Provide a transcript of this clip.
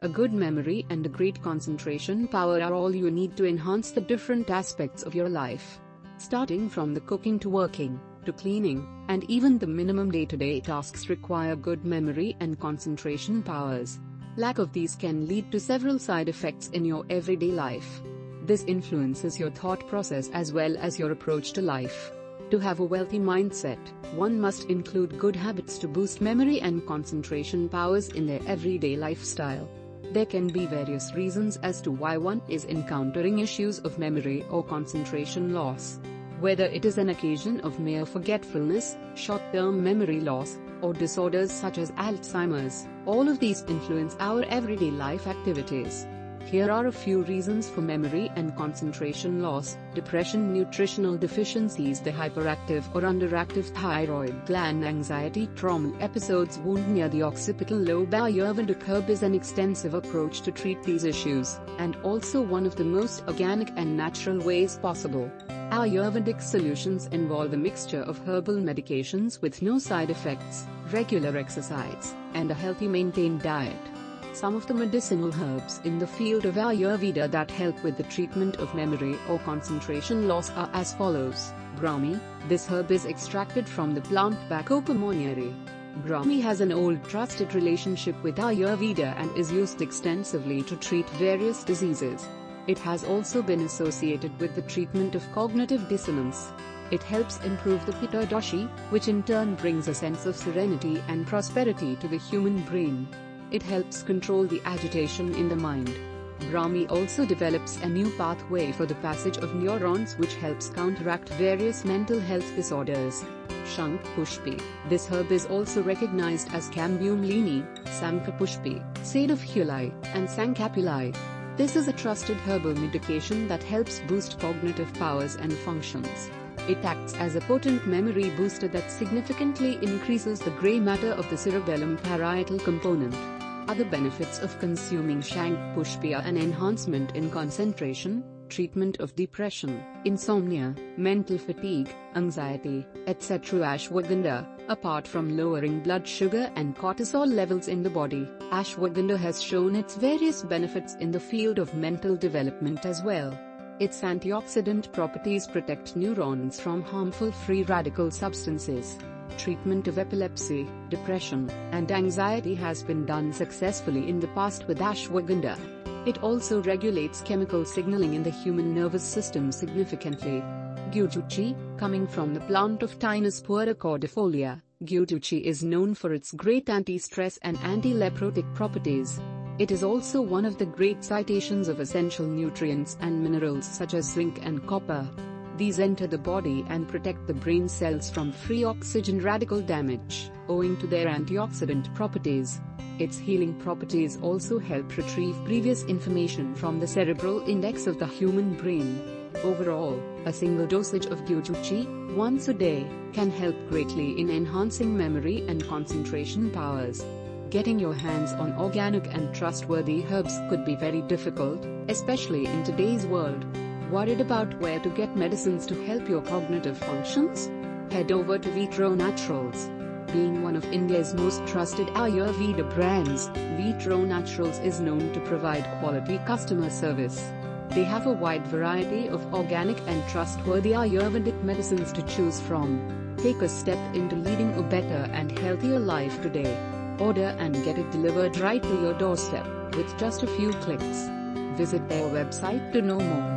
A good memory and a great concentration power are all you need to enhance the different aspects of your life. Starting from the cooking to working, to cleaning, and even the minimum day-to-day tasks require good memory and concentration powers. Lack of these can lead to several side effects in your everyday life. This influences your thought process as well as your approach to life. To have a wealthy mindset, one must include good habits to boost memory and concentration powers in their everyday lifestyle. There can be various reasons as to why one is encountering issues of memory or concentration loss. Whether it is an occasion of mere forgetfulness, short-term memory loss, or disorders such as Alzheimer's, all of these influence our everyday life activities. Here are a few reasons for memory and concentration loss, depression nutritional deficiencies the hyperactive or underactive thyroid gland anxiety trauma episodes wound near the occipital lobe Ayurvedic herb is an extensive approach to treat these issues, and also one of the most organic and natural ways possible. Ayurvedic solutions involve a mixture of herbal medications with no side effects, regular exercise, and a healthy maintained diet. Some of the medicinal herbs in the field of Ayurveda that help with the treatment of memory or concentration loss are as follows. Brahmi, this herb is extracted from the plant Bacopa monnieri. Brahmi has an old trusted relationship with Ayurveda and is used extensively to treat various diseases. It has also been associated with the treatment of cognitive dissonance. It helps improve the pitta dosha, which in turn brings a sense of serenity and prosperity to the human brain. It helps control the agitation in the mind. Brahmi also develops a new pathway for the passage of neurons which helps counteract various mental health disorders. Shank Pushpi. This herb is also recognized as Cambium Samkapushpi, Sadafhuli, and Sankapuli. This is a trusted herbal medication that helps boost cognitive powers and functions. It acts as a potent memory booster that significantly increases the gray matter of the cerebellum parietal component. Other benefits of consuming Shank Pushpi are an enhancement in concentration, treatment of depression, insomnia, mental fatigue, anxiety, etc. Ashwagandha, apart from lowering blood sugar and cortisol levels in the body, ashwagandha has shown its various benefits in the field of mental development as well. Its antioxidant properties protect neurons from harmful free radical substances treatment of epilepsy, depression, and anxiety has been done successfully in the past with ashwagandha. It also regulates chemical signaling in the human nervous system significantly. Guduchi, coming from the plant of Thymus cordifolia, Guduchi is known for its great anti-stress and anti-leprotic properties. It is also one of the great citations of essential nutrients and minerals such as zinc and copper. These enter the body and protect the brain cells from free oxygen radical damage, owing to their antioxidant properties. Its healing properties also help retrieve previous information from the cerebral index of the human brain. Overall, a single dosage of Guduchi, once a day, can help greatly in enhancing memory and concentration powers. Getting your hands on organic and trustworthy herbs could be very difficult, especially in today's world. Worried about where to get medicines to help your cognitive functions? Head over to Vitro Naturals. Being one of India's most trusted Ayurveda brands, Vitro Naturals is known to provide quality customer service. They have a wide variety of organic and trustworthy Ayurvedic medicines to choose from. Take a step into leading a better and healthier life today. Order and get it delivered right to your doorstep, with just a few clicks. Visit their website to know more.